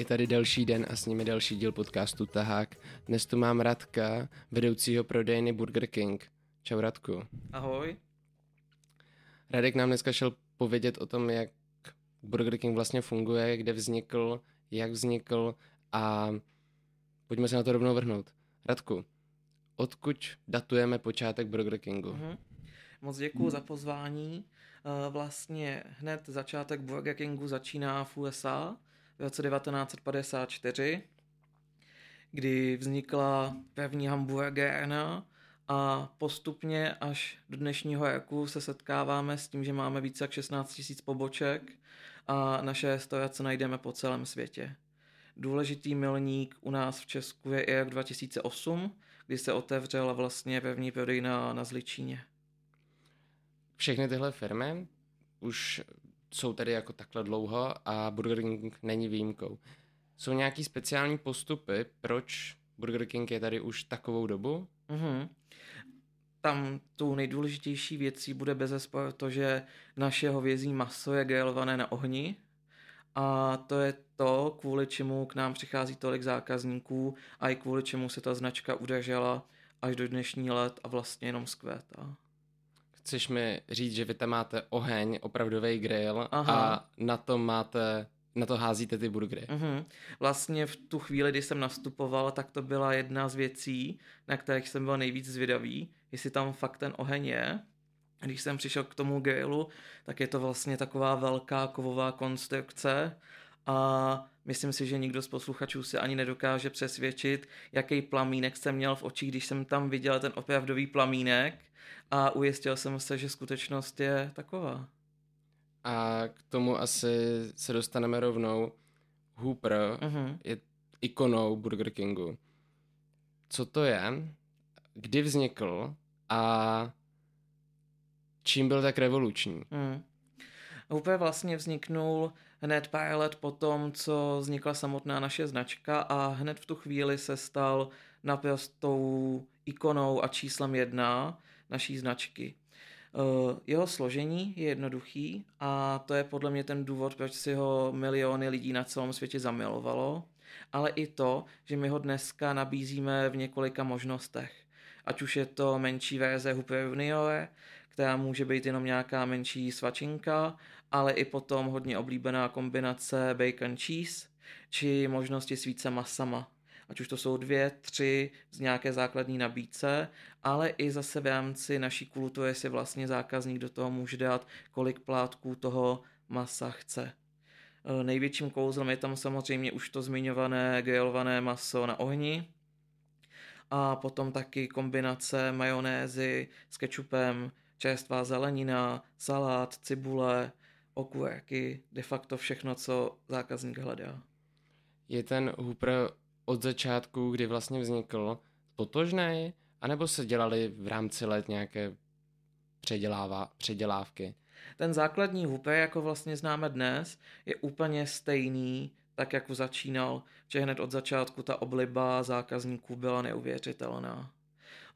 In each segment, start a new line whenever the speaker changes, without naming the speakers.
je tady další den a s nimi další díl podcastu Tahák. Dnes tu mám Radka, vedoucího prodejny Burger King. Čau Radku.
Ahoj.
Radek nám dneska šel povědět o tom, jak Burger King vlastně funguje, kde vznikl, jak vznikl a pojďme se na to rovnou vrhnout. Radku, odkud datujeme počátek Burger Kingu?
Mhm. Moc děkuji za pozvání. Eh, Vlastně hned začátek Burger Kingu začíná v USA v roce 1954, kdy vznikla první hamburgerna a postupně až do dnešního roku se setkáváme s tím, že máme více jak 16 000 poboček a naše restaurace najdeme po celém světě. Důležitý milník u nás v Česku je i rok 2008, kdy se otevřela vlastně první prodejna na Zličíně.
Všechny tyhle firmy už jsou tady jako takhle dlouho a Burger King není výjimkou. Jsou nějaký speciální postupy, proč Burger King je tady už takovou dobu?
Mhm. Tam tou nejdůležitější věcí bude bez to, že naše hovězí maso je grilované na ohni a to je to, kvůli čemu k nám přichází tolik zákazníků a i kvůli čemu se ta značka udržela až do dnešní let a vlastně jenom zkvétá.
Chceš mi říct, že vy tam máte oheň, opravdový grill
Aha.
a na to máte, na to házíte ty burgery.
Mhm. Vlastně v tu chvíli, kdy jsem nastupoval, tak to byla jedna z věcí, na kterých jsem byl nejvíc zvědavý, jestli tam fakt ten oheň je. Když jsem přišel k tomu grillu, tak je to vlastně taková velká kovová konstrukce a myslím si, že nikdo z posluchačů se ani nedokáže přesvědčit, jaký plamínek jsem měl v očích, když jsem tam viděl ten opravdový plamínek a ujistil jsem se, že skutečnost je taková.
A k tomu asi se dostaneme rovnou. Hooper
Mhm.
je ikonou Burger Kingu. Co to je? Kdy vznikl? A čím byl tak revoluční?
Hmm. Úplně vlastně vzniknul hned pár let po tom, co vznikla samotná naše značka a hned v tu chvíli se stal naprostou ikonou a číslem jedna naší značky. Eh, Jeho složení je jednoduchý a to je podle mě ten důvod, proč si ho miliony lidí na celém světě zamilovalo, ale i to, že my ho dneska nabízíme v několika možnostech. Ať už je to menší verze Hooper Junior, která může být jenom nějaká menší svačinka, ale i potom hodně oblíbená kombinace bacon cheese, či možnosti s více masama. Ať už to jsou dvě, tři z nějaké základní nabídce, ale i zase v rámci naší kultury si vlastně zákazník do toho může dát, kolik plátků toho masa chce. E, Největším kouzlem je tam samozřejmě už to zmiňované grilované maso na ohni, a potom taky kombinace majonézy s kečupem, čerstvá zelenina, salát, cibule, okurky, de facto všechno, co zákazník hledá.
Je ten Hooper od začátku, kdy vlastně vznikl, totožný? A nebo se dělali v rámci let nějaké předělává, předělávky?
Ten základní Hooper, jako vlastně známe dnes, je úplně stejný, tak jako začínal, že hned od začátku ta obliba zákazníků byla neuvěřitelná.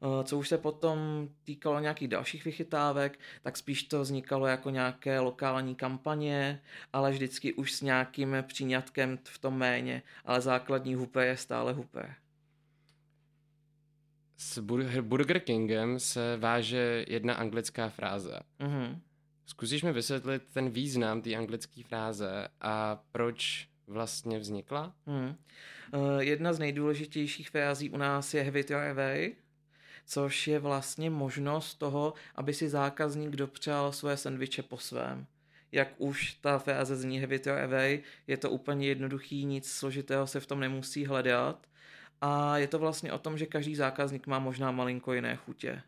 Eh, Co už se potom týkalo nějakých dalších vychytávek, tak spíš to vznikalo jako nějaké lokální kampaně, ale vždycky už s nějakým příňatkem v tom méně, ale základní Hooper je stále Hooper.
S Burger, Kingem se váže jedna anglická fráze.
Mhm.
Zkusíš mi vysvětlit ten význam té anglické fráze a proč vlastně vznikla?
Hmm. Uh, jedna z nejdůležitějších frází u nás je have it your way, což je vlastně možnost toho, aby si zákazník dopřál svoje sendviče po svém. Jak už ta fráze zní have it your way, je to úplně jednoduchý, nic složitého se v tom nemusí hledat. A je to vlastně o tom, že každý zákazník má možná malinko jiné chutě.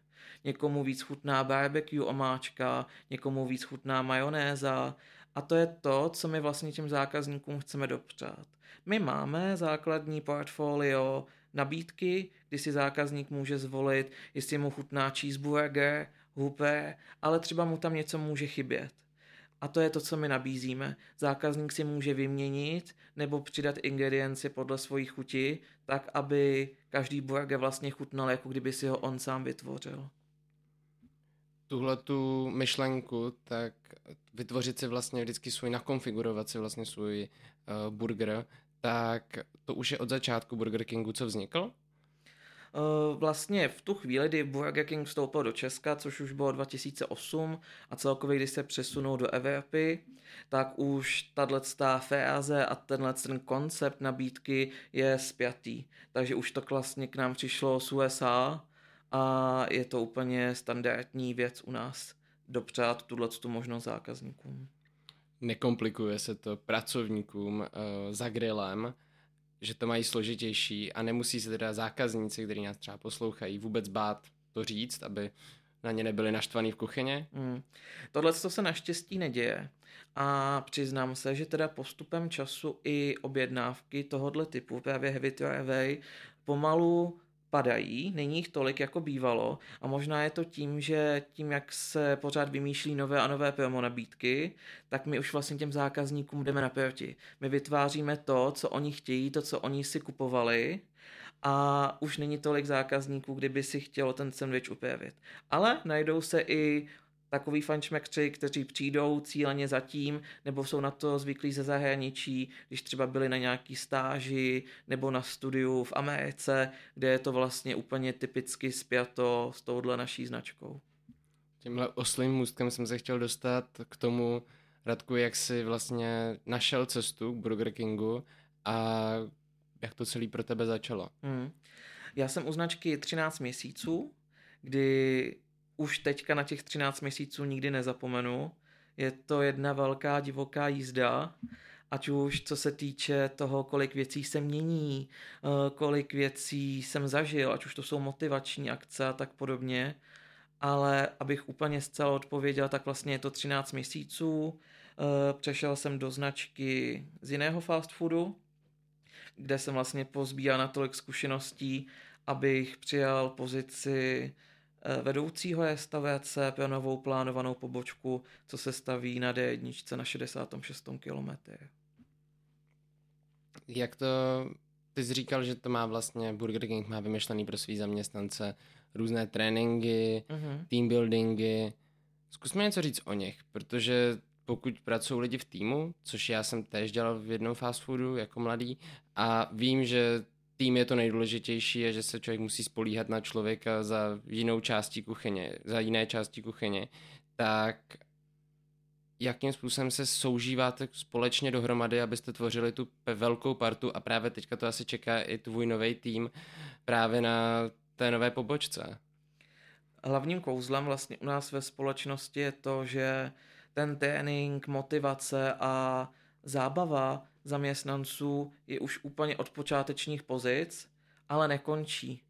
Někomu víc chutná barbecue omáčka, někomu víc chutná majonéza, a to je to, co my vlastně těm zákazníkům chceme dopřát. My máme základní portfolio nabídky, kdy si zákazník může zvolit, jestli mu chutná cheeseburger, Hooper, ale třeba mu tam něco může chybět. A to je to, co my nabízíme. Zákazník si může vyměnit nebo přidat ingredienci podle svojí chuti, tak aby každý burger vlastně chutnal, jako kdyby si ho on sám vytvořil.
Tuhle tu myšlenku, tak vytvořit si vlastně vždycky svůj, nakonfigurovat si vlastně svůj uh, burger, tak to už je od začátku Burger Kingu, co vznikl?
Eh, vlastně v tu chvíli, kdy Burger King vstoupil do Česka, což už bylo 2008 a celkově, když se přesunul do Evropy, tak už tato fáze a tenhle ten koncept nabídky je spjatý. Takže už to vlastně k nám přišlo z USA a je to úplně standardní věc u nás dopřát tuhle tu možnost zákazníkům.
Nekomplikuje se to pracovníkům uh, za grillem, že to mají složitější a nemusí se teda zákazníci, kteří nás třeba poslouchají, vůbec bát to říct, aby na ně nebyli naštvaný v kuchyně?
Hmm. Tohle to se naštěstí neděje. A přiznám se, že teda postupem času i objednávky tohohle typu, právě Heavy Away, pomalu padají, není jich tolik, jako bývalo a možná je to tím, že tím, jak se pořád vymýšlí nové a nové promo nabídky, tak my už vlastně těm zákazníkům jdeme naproti. My vytváříme to, co oni chtějí, to, co oni si kupovali a už není tolik zákazníků, kdyby si chtělo ten sandwich upravit. Ale najdou se i takový fančmekři, kteří přijdou cíleně zatím, nebo jsou na to zvyklí ze zahraničí, když třeba byli na nějaký stáži nebo na studiu v Americe, kde je to vlastně úplně typicky spjato s touhle naší značkou.
Tímhle oslým můstkem jsem se chtěl dostat k tomu, Radku, jak jsi vlastně našel cestu k Burger Kingu a jak to celé pro tebe začalo? Hmm.
Já jsem u značky 13 měsíců, kdy už teďka na těch 13 měsíců nikdy nezapomenu. Je to jedna velká divoká jízda, ať už co se týče toho, kolik věcí se mění, eh, kolik věcí jsem zažil, ať už to jsou motivační akce a tak podobně. Ale abych úplně zcela odpověděl, tak vlastně je to 13 měsíců. Eh, přešel jsem do značky z jiného fast foodu, kde jsem vlastně pozbíral natolik zkušeností, abych přijal pozici vedoucího je stavěce pro novou plánovanou pobočku, co se staví na D1 na 66. kilometru.
Jak to, ty jsi říkal, že to má vlastně, Burger King má vymyšlený pro svý zaměstnance různé tréninky, uh-huh. team buildingy. Zkus mi něco říct o nich, protože pokud pracují lidi v týmu, což já jsem též dělal v jednom fast foodu jako mladý a vím, že tým je to nejdůležitější a že se člověk musí spolíhat na člověka za jinou částí kuchyně, za jiné části kuchyně, tak jakým způsobem se soužíváte společně dohromady, abyste tvořili tu velkou partu a právě teďka to asi čeká i tvůj nový tým právě na té nové pobočce.
Hlavním kouzlem vlastně u nás ve společnosti je to, že ten trénink, motivace a zábava zaměstnanců je už úplně od počátečních pozic, ale nekončí.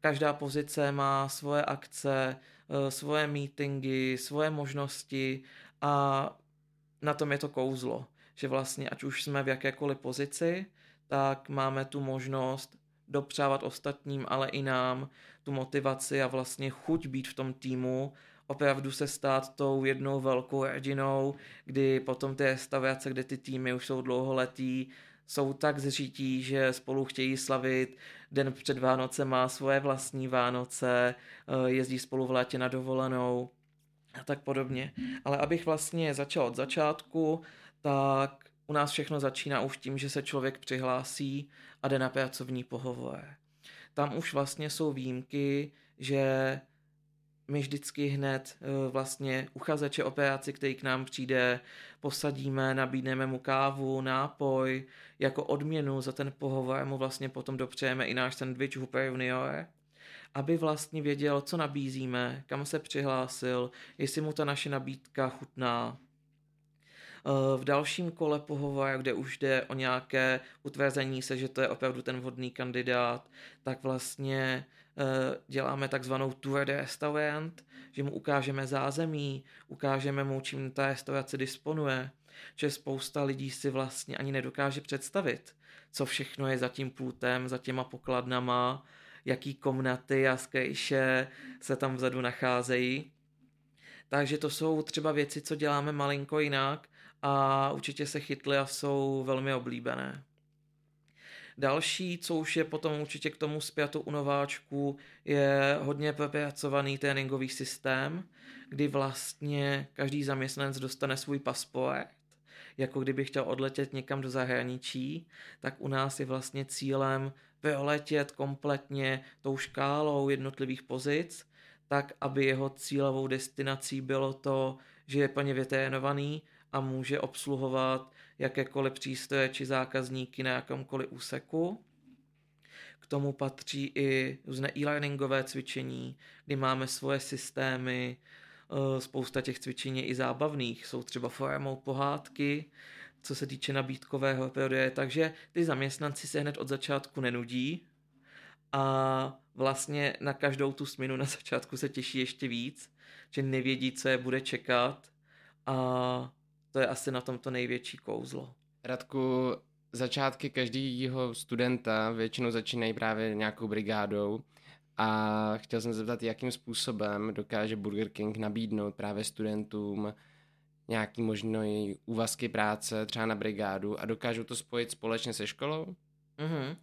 Každá pozice má svoje akce, eh, svoje meetingy, svoje možnosti a na tom je to kouzlo, že vlastně ať už jsme v jakékoliv pozici, tak máme tu možnost dopřávat ostatním, ale i nám tu motivaci a vlastně chuť být v tom týmu opravdu se stát tou jednou velkou rodinou, kdy potom ty restaurace, kde ty týmy už jsou dlouholetý, jsou tak zřítí, že spolu chtějí slavit den před Vánoce má svoje vlastní Vánoce, eh, jezdí spolu v létě na dovolenou a tak podobně. Ale abych vlastně začal od začátku, tak u nás všechno začíná už tím, že se člověk přihlásí a jde na pracovní pohovor. Tam už vlastně jsou výjimky, že my vždycky hned eh, vlastně uchazeče o práci, který k nám přijde, posadíme, nabídneme mu kávu, nápoj, jako odměnu za ten pohovor mu vlastně potom dopřejeme i náš sandwich Hooper Junior, aby vlastně věděl, co nabízíme, kam se přihlásil, jestli mu ta naše nabídka chutná. Eh, v dalším kole pohovoru, kde už jde o nějaké utvrzení se, že to je opravdu ten vhodný kandidát, tak vlastně děláme takzvanou tour de restaurant, že mu ukážeme zázemí, ukážeme mu, čím ta restaurace disponuje, že spousta lidí si vlastně ani nedokáže představit, co všechno je za tím pultem, za těma pokladnama, jaký komnaty a skejše se tam vzadu nacházejí. Takže to jsou třeba věci, co děláme malinko jinak a určitě se chytly a jsou velmi oblíbené. Další, co už je potom určitě k tomu zpěto u nováčků, je hodně propracovaný tréninkový systém, kdy vlastně každý zaměstnanec dostane svůj pasport, jako kdyby chtěl odletět někam do zahraničí, tak u nás je vlastně cílem proletět kompletně tou škálou jednotlivých pozic, tak aby jeho cílovou destinací bylo to, že je plně vytrénovaný a může obsluhovat jakékoliv přístroje či zákazníky na jakomkoliv úseku. K tomu patří i různé e-learningové cvičení, kdy máme svoje systémy, eh, spousta těch cvičení i zábavných, jsou třeba formou pohádky, co se týče nabídkového prodeje, takže ty zaměstnanci se hned od začátku nenudí a vlastně na každou tu směnu na začátku se těší ještě víc, že nevědí, co je bude čekat a to je asi na tom to největší kouzlo.
Radku, začátky každého studenta většinou začínají právě nějakou brigádou a chtěl jsem se zeptat, jakým způsobem dokáže Burger King nabídnout právě studentům nějaký možný úvazky práce třeba na brigádu a dokážou to spojit společně se školou?
Mm-hmm.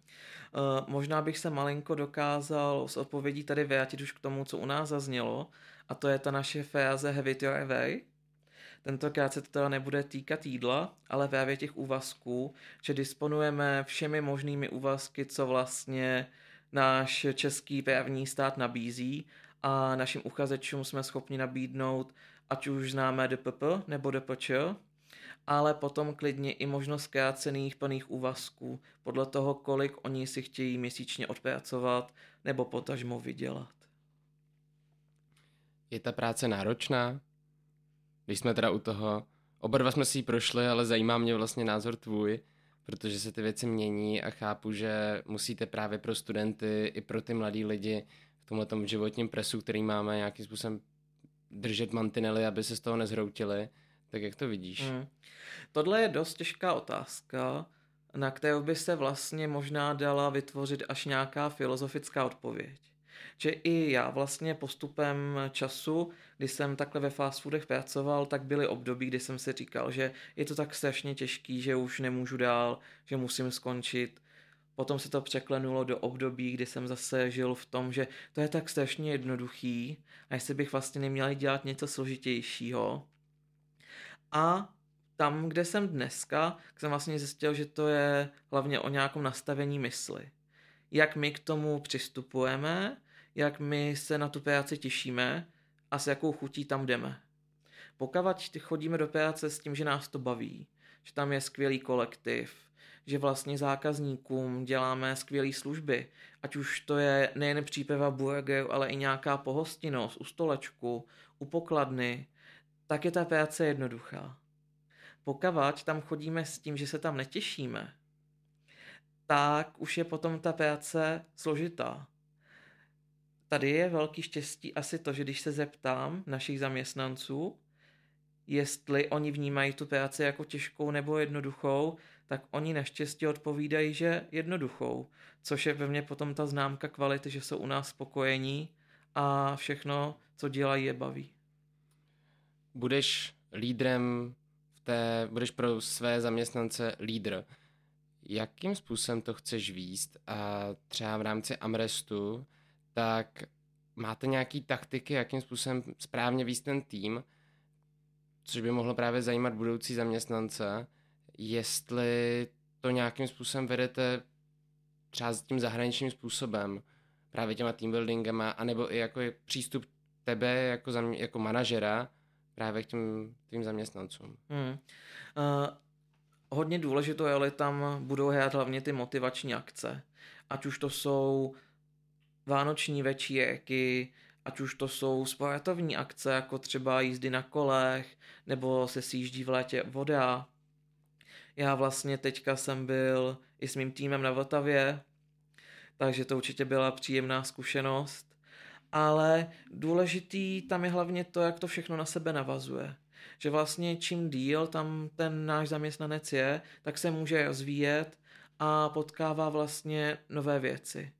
Uh, možná bych se malinko dokázal s odpovědí tady vrátit už k tomu, co u nás zaznělo, a to je ta naše fáze Have it your way. Tentokrát se to teda nebude týkat jídla, ale právě těch úvazků, že disponujeme všemi možnými úvazky, co vlastně náš český právní stát nabízí a našim uchazečům jsme schopni nabídnout, ať už známe DPP nebo DPČ, ale potom klidně i možnost zkrácených plných úvazků, podle toho, kolik oni si chtějí měsíčně odpracovat nebo potažmo vydělat.
Je ta práce náročná? Když jsme teda u toho, oba dva jsme si ji prošli, ale zajímá mě vlastně názor tvůj, protože se ty věci mění a chápu, že musíte právě pro studenty i pro ty mladí lidi v tomhle životním presu, který máme, nějakým způsobem držet mantinely, aby se z toho nezhroutili. Tak jak to vidíš? Hmm.
Tohle je dost těžká otázka, na kterou by se vlastně možná dala vytvořit až nějaká filozofická odpověď. Že i já vlastně postupem času, kdy jsem takhle ve fast foodech pracoval, tak byly období, kdy jsem si říkal, že je to tak strašně těžký, že už nemůžu dál, že musím skončit. Potom se to překlenulo do období, kdy jsem zase žil v tom, že to je tak strašně jednoduchý a jestli bych vlastně neměl dělat něco složitějšího. A tam, kde jsem dneska, jsem vlastně zjistil, že to je hlavně o nějakom nastavení mysli. Jak my k tomu přistupujeme, jak my se na tu práci těšíme a s jakou chutí tam jdeme. Pokud chodíme do práce s tím, že nás to baví, že tam je skvělý kolektiv, že vlastně zákazníkům děláme skvělé služby, ať už to je nejen příprava burgeru, ale i nějaká pohostinnost u stolečku, u pokladny, tak je ta práce jednoduchá. Pokud tam chodíme s tím, že se tam netěšíme, tak už je potom ta práce složitá. Tady je velký štěstí asi to, že když se zeptám našich zaměstnanců, jestli oni vnímají tu práci jako těžkou nebo jednoduchou, tak oni naštěstí odpovídají, že jednoduchou, což je ve mně potom ta známka kvality, že jsou u nás spokojení a všechno, co dělají, je baví.
Budeš lídrem v té, budeš pro své zaměstnance lídr. Jakým způsobem to chceš výst a třeba v rámci Amrestu, tak máte nějaký taktiky, jakým způsobem správně výst ten tým, což by mohlo právě zajímat budoucí zaměstnance, jestli to nějakým způsobem vedete třeba s tím zahraničním způsobem, právě těma teambuildingama, anebo i jako přístup tebe jako, zamě- jako manažera právě k těm tvým zaměstnancům. Hmm. Uh,
hodně důležitou je, ale tam budou hrát hlavně ty motivační akce. Ať už to jsou vánoční večírky, ať už to jsou sportovní akce, jako třeba jízdy na kolech, nebo se sjíždí v létě voda, já vlastně teďka jsem byl i s mým týmem na Vltavě, takže to určitě byla příjemná zkušenost. Ale důležitý tam je hlavně to, jak to všechno na sebe navazuje. Že vlastně čím díl tam ten náš zaměstnanec je, tak se může rozvíjet a potkává vlastně nové věci.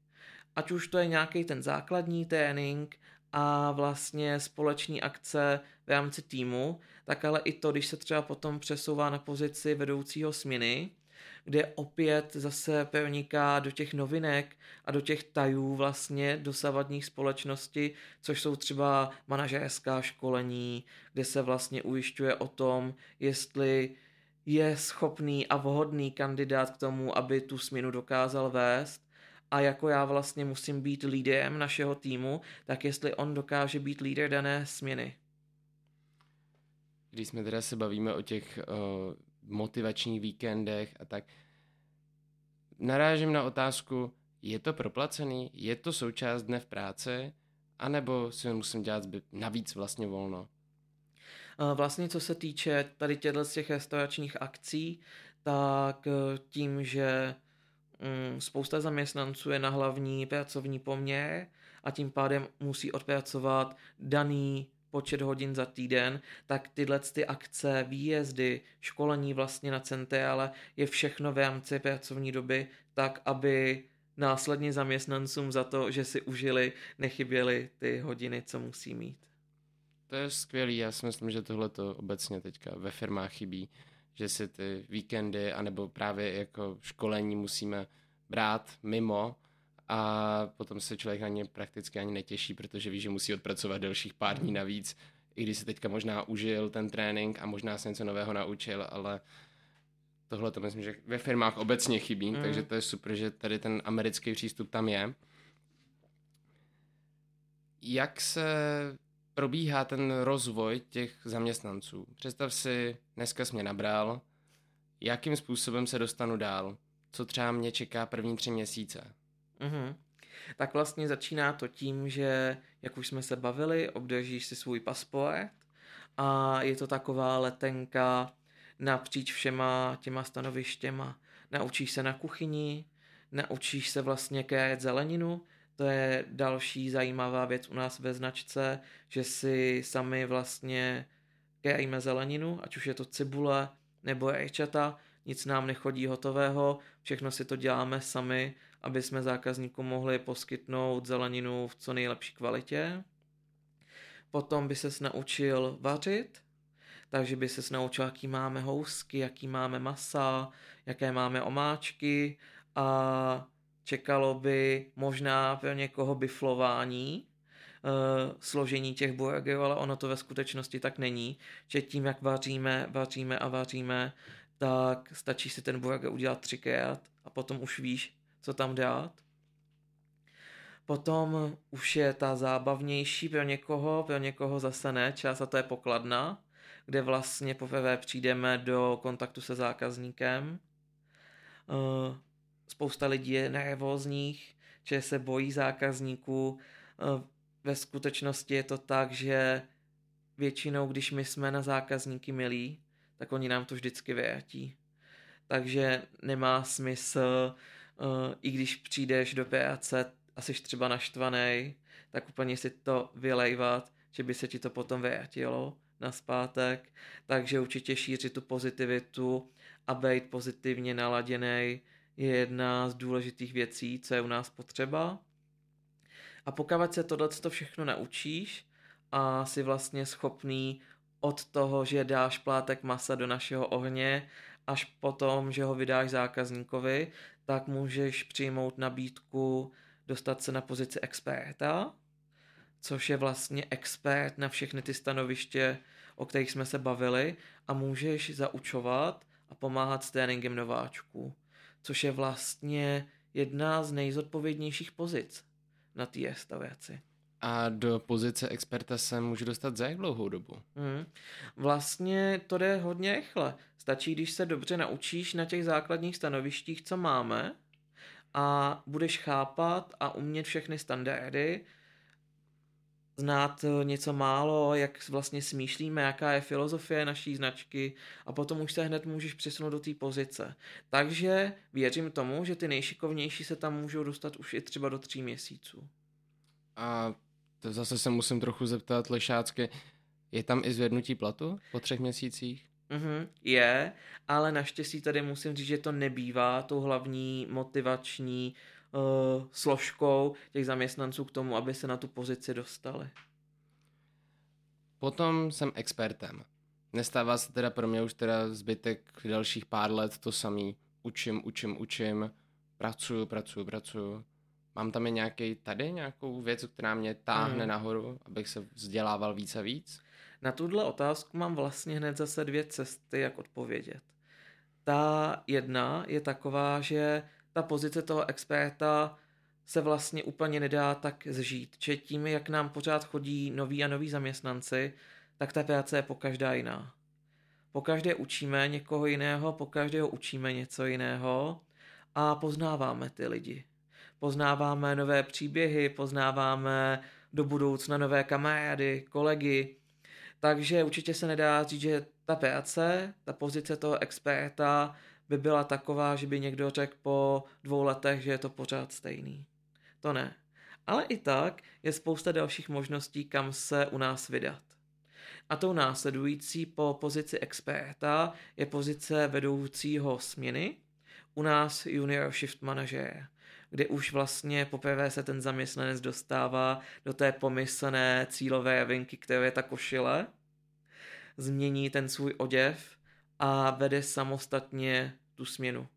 Ať už to je nějaký ten základní trénink a vlastně společní akce v rámci týmu, tak ale i to, když se třeba potom přesouvá na pozici vedoucího směny, kde opět zase proniká do těch novinek a do těch tajů vlastně dosavadních společnosti, což jsou třeba manažerská školení, kde se vlastně ujišťuje o tom, jestli je schopný a vhodný kandidát k tomu, aby tu směnu dokázal vést a jako já vlastně musím být lídrem našeho týmu, tak jestli on dokáže být lídr dané směny.
Když jsme teda se bavíme o těch uh, motivačních víkendech a tak, narážím na otázku, je to proplacený, je to součást dne v práci, anebo si musím dělat navíc vlastně volno?
Vlastně co se týče tady těchto těch restauračních akcí, tak eh, tím, že spousta zaměstnanců je na hlavní pracovní poměr a tím pádem musí odpracovat daný počet hodin za týden, tak tyhle ty akce, výjezdy, školení vlastně na centrále je všechno v rámci pracovní doby, tak aby následně zaměstnancům za to, že si užili, nechyběly ty hodiny, co musí mít.
To je skvělý, já si myslím, že tohle to obecně teďka ve firmách chybí, že si ty víkendy anebo právě jako školení musíme brát mimo a potom se člověk ani prakticky ani netěší, protože ví, že musí odpracovat dalších pár dní navíc, i když si teďka možná užil ten trénink a možná se něco nového naučil, ale tohle to myslím, že ve firmách obecně chybí, mm. takže to je super, že tady ten americký přístup tam je. Jak se probíhá ten rozvoj těch zaměstnanců? Představ si, dneska jsi mě nabral, jakým způsobem se dostanu dál? Co třeba mě čeká první tři měsíce?
Mm-hmm. Tak vlastně začíná to tím, že, jak už jsme se bavili, obdržíš si svůj pasport a je to taková letenka napříč všema těma stanovištěma. Naučíš se na kuchyni, naučíš se vlastně krájet zeleninu, to je další zajímavá věc u nás ve značce, že si sami vlastně krájíme zeleninu, ať už je to cibule nebo rajčata, nic nám nechodí hotového, všechno si to děláme sami, aby jsme zákazníkům mohli poskytnout zeleninu v co nejlepší kvalitě. Potom by se naučil vařit, takže by se naučil, jaký máme housky, jaký máme masa, jaké máme omáčky a čekalo by možná pro někoho biflování, uh, složení těch burgerů, ale ono to ve skutečnosti tak není, že tím, jak vaříme, vaříme a vaříme, tak stačí si ten burger udělat třikrát a potom už víš, co tam dát. Potom už je ta zábavnější pro někoho, pro někoho zase ne, čas a to je pokladna, kde vlastně poprvé přijdeme do kontaktu se zákazníkem. Spousta lidí je nervózních, že se bojí zákazníků. Uh, ve skutečnosti je to tak, že většinou, když my jsme na zákazníky milí, tak oni nám to vždycky vyjatí. Takže nemá smysl, uh, i když přijdeš do práce a jsi třeba naštvaný, tak úplně si to vylejvat, že by se ti to potom vyjatilo na zpátek, takže určitě šířit tu pozitivitu a být pozitivně naladěný je jedna z důležitých věcí, co je u nás potřeba. A pokud se tohle všechno naučíš a jsi vlastně schopný od toho, že dáš plátek masa do našeho ohně, až potom, že ho vydáš zákazníkovi, tak můžeš přijmout nabídku dostat se na pozici experta, což je vlastně expert na všechny ty stanoviště, o kterých jsme se bavili a můžeš zaučovat a pomáhat s tréninkem nováčků, což je vlastně jedna z nejzodpovědnějších pozic na té restauraci.
A do pozice experta se můžu dostat za jak dlouhou dobu?
Hmm. Vlastně to jde hodně rychle. Stačí, když se dobře naučíš na těch základních stanovištích, co máme, a budeš chápat a umět všechny standardy, znát eh, něco málo, jak vlastně smýšlíme, jaká je filozofie naší značky a potom už se hned můžeš přesunout do té pozice. Takže věřím tomu, že ty nejšikovnější se tam můžou dostat už i třeba do tří měsíců.
A to zase se musím trochu zeptat lešácky, je tam i zvednutí platu po třech měsících?
Mm-hmm, je, ale naštěstí tady musím říct, že to nebývá tou hlavní motivační uh, složkou těch zaměstnanců k tomu, aby se na tu pozici dostali.
Potom jsem expertem. Nestává se teda pro mě už teda zbytek dalších pár let to samý. Učím, učím, učím, pracuju, pracuju, pracuju. Mám tam i nějaký tady nějakou věc, která mě táhne mm. nahoru, abych se vzdělával víc a víc?
Na tuhle otázku mám vlastně hned zase dvě cesty, jak odpovědět. Ta jedna je taková, že ta pozice toho experta se vlastně úplně nedá tak zžít. Či tím, jak nám pořád chodí noví a noví zaměstnanci, tak ta práce je po každá jiná. Po každé učíme někoho jiného, po každého učíme něco jiného a poznáváme ty lidi. Poznáváme nové příběhy, poznáváme do budoucna nové kamarády, kolegy. Takže určitě se nedá říct, že ta práce, ta pozice toho experta by byla taková, že by někdo řekl po dvou letech, že je to pořád stejný. To ne. Ale i tak je spousta dalších možností, kam se u nás vydat. A tou následující po pozici experta je pozice vedoucího směny, u nás junior shift manager, kde už vlastně poprvé se ten zaměstnanec dostává do té pomyslné cílové vinky, které je ta košile, změní ten svůj oděv a vede samostatně tu směnu.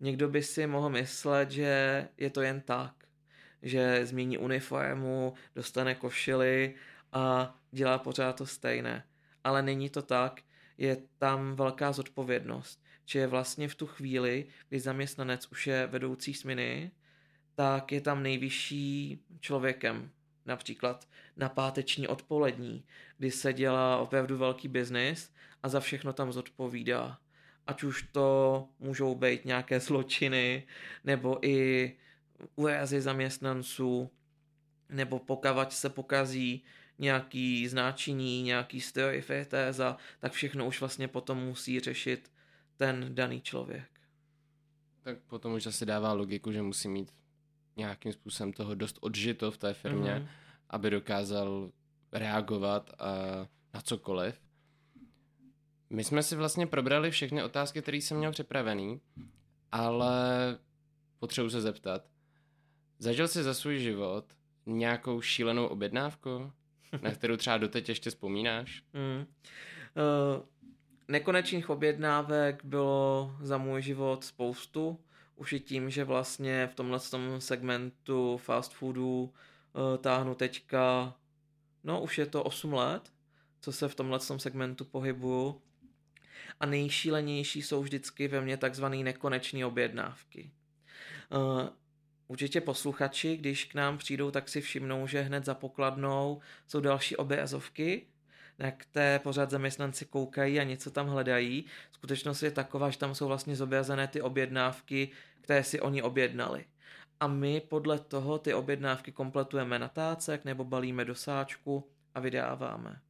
Někdo by si mohl myslet, že je to jen tak, že změní uniformu, dostane košily a dělá pořád to stejné. Ale není to tak, je tam velká zodpovědnost. Je vlastně v tu chvíli, kdy zaměstnanec už je vedoucí směny, tak je tam nejvyšší člověkem. Například na páteční odpolední, kdy se dělá opravdu velký biznis a za všechno tam zodpovídá. Ať už to můžou být nějaké zločiny, nebo i úrazy zaměstnanců, nebo pokavať se pokazí nějaký znáčiní, nějaký stroj, fetéza, tak všechno už vlastně potom musí řešit ten daný člověk.
Tak potom už asi dává logiku, že musí mít nějakým způsobem toho dost odžito v té firmě, mm-hmm. aby dokázal reagovat a na cokoliv. My jsme si vlastně probrali všechny otázky, které jsem měl připravený, ale potřebuji se zeptat. Zažil jsi za svůj život nějakou šílenou objednávku, na kterou třeba doteď ještě vzpomínáš? Mm. Uh,
nekonečných objednávek bylo za můj život spoustu. Už i tím, že vlastně v tomhle segmentu fast foodu uh, táhnu teďka, no už je to 8 let, co se v tomhle segmentu pohybuju. A nejšílenější jsou vždycky ve mně takzvané nekonečné objednávky. Uh, Určitě posluchači, když k nám přijdou, tak si všimnou, že hned za pokladnou jsou další obrazovky, na které pořád zaměstnanci koukají a něco tam hledají. Skutečnost je taková, že tam jsou vlastně zobrazené ty objednávky, které si oni objednali. A my podle toho ty objednávky kompletujeme na tácek nebo balíme do sáčku a vydáváme.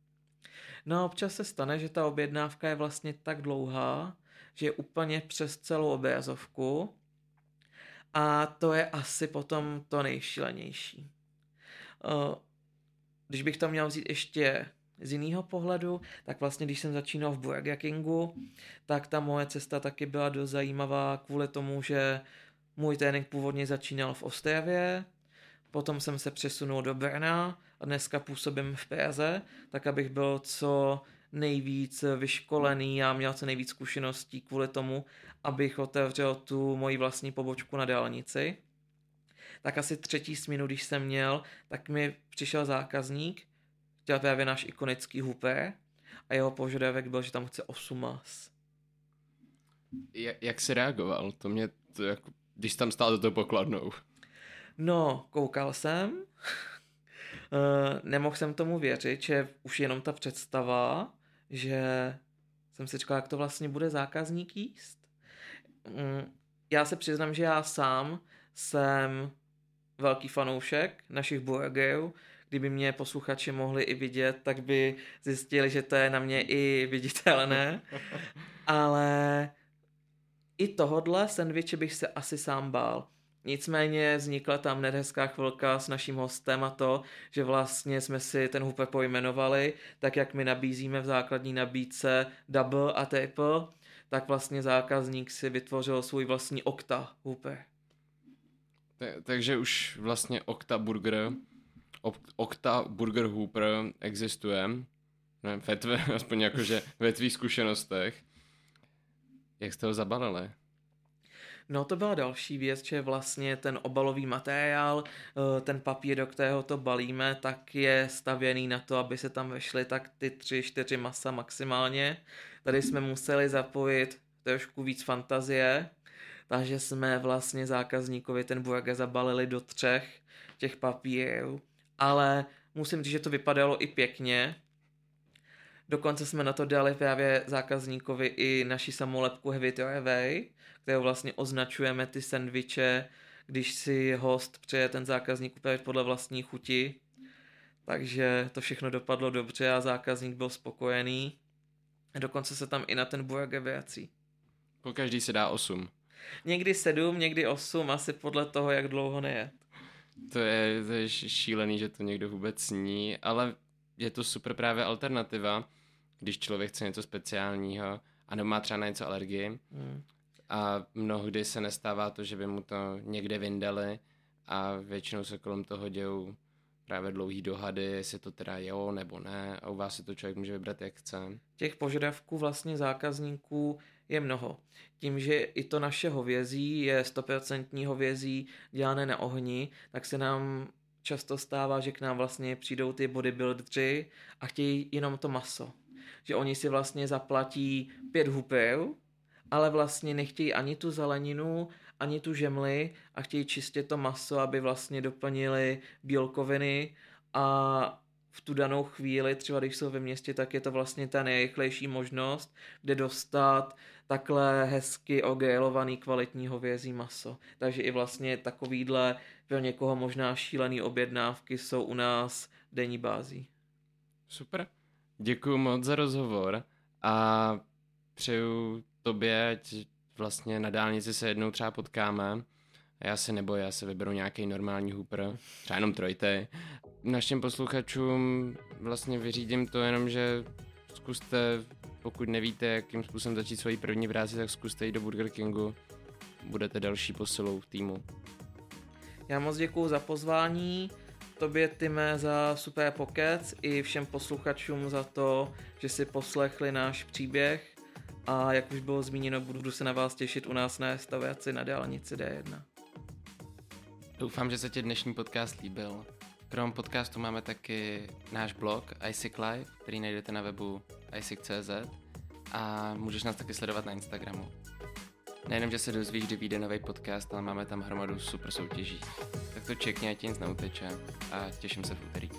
No a občas se stane, že ta objednávka je vlastně tak dlouhá, že je úplně přes celou obrazovku a to je asi potom to nejšílenější. Eh, když bych to měl vzít ještě z jiného pohledu, tak vlastně když jsem začínal v Burger Kingu, tak ta moje cesta taky byla dost zajímavá kvůli tomu, že můj trénink původně začínal v Ostravě, potom jsem se přesunul do Brna a dneska působím v Praze, tak abych byl co nejvíc vyškolený a měl co nejvíc zkušeností kvůli tomu, abych otevřel tu moji vlastní pobočku na dálnici. Tak asi třetí směnu, když jsem měl, tak mi přišel zákazník, chtěl právě náš ikonický hupé a jeho požadavek byl, že tam chce 8 mas.
Jak, jak jsi reagoval? To mě, to jako, když tam stál do toho pokladnou.
No, koukal jsem, Uh, nemohl jsem tomu věřit, že už jenom ta představa, že jsem si říkal, jak to vlastně bude zákazník jíst. Mm, já se přiznám, že já sám jsem velký fanoušek našich burgerů. Kdyby mě posluchači mohli i vidět, tak by zjistili, že to je na mě i viditelné. Ale i tohodle sendviče bych se asi sám bál. Nicméně vznikla tam nedhezká chvilka s naším hostem a to, že vlastně jsme si ten hupe pojmenovali, tak jak my nabízíme v základní nabídce double a triple, tak vlastně zákazník si vytvořil svůj vlastní Okta hupe.
Takže už vlastně Okta Burger, Okta Burger Hooper existuje, ne, ve tvé, aspoň jakože ve tvých zkušenostech. Jak jste ho zabalili?
No to byla další věc, že vlastně ten obalový materiál, eh, ten papír, do kterého to balíme, tak je stavěný na to, aby se tam vešly tak ty tři, čtyři masa maximálně. Tady jsme museli zapojit trošku víc fantazie, takže jsme vlastně zákazníkovi ten burger zabalili do třech těch papírů, ale musím říct, že to vypadalo i pěkně. Dokonce jsme na to dali právě zákazníkovi i naši samolepku Heavy to Away, kterou vlastně označujeme ty sendviče, když si host přeje ten zákazník upravit podle vlastní chuti. Takže to všechno dopadlo dobře a zákazník byl spokojený. Dokonce se tam i na ten burger vrací.
Po každý se dá 8.
Někdy 7, někdy 8, asi podle toho, jak dlouho neje.
To je, to je šílený, že to někdo vůbec sní, ale je to super právě alternativa, když člověk chce něco speciálního a nebo má třeba na něco alergii. Hmm. A mnohdy se nestává to, že by mu to někde vyndali a většinou se kolem toho dějou právě dlouhý dohady, jestli to teda jo nebo ne a u vás si to člověk může vybrat jak chce.
Těch požadavků vlastně zákazníků je mnoho. Tím, že i to naše hovězí je 100% hovězí dělané na ohni, tak se nám často stává, že k nám vlastně přijdou ty bodybuildři a chtějí jenom to maso. Že oni si vlastně zaplatí pět hupil, ale vlastně nechtějí ani tu zeleninu, ani tu žemli a chtějí čistě to maso, aby vlastně doplnili bílkoviny a v tu danou chvíli, třeba když jsou ve městě, tak je to vlastně ta nejrychlejší možnost, kde dostat takhle hezky ogélovaný kvalitní hovězí maso. Takže i vlastně takovýhle pro někoho možná šílený objednávky jsou u nás denní bází.
Super. Děkuji moc za rozhovor a přeju tobě, ať vlastně na dálnici se jednou třeba potkáme. Já se nebojím, já se vyberu nějaký normální hooper, třeba jenom trojte. Našim posluchačům vlastně vyřídím to jenom, že zkuste, pokud nevíte, jakým způsobem začít svoji první práci, tak zkuste jít do Burger Kingu. Budete další posilou v týmu.
Já moc děkuji za pozvání, tobě Tyme za super pokec i všem posluchačům za to, že si poslechli náš příběh a jak už bylo zmíněno, budu se na vás těšit u nás na staviaci na dálnici D1.
Doufám, že se ti dnešní podcast líbil. Krom podcastu máme taky náš blog iSick Live, který najdete na webu iSick.cz a můžeš nás taky sledovat na Instagramu. Nejenom, že se dozvíš, kdy vyjde nový podcast, ale máme tam hromadu super soutěží. Tak to čekni, ať ti nic neuteče a těším se v úterý.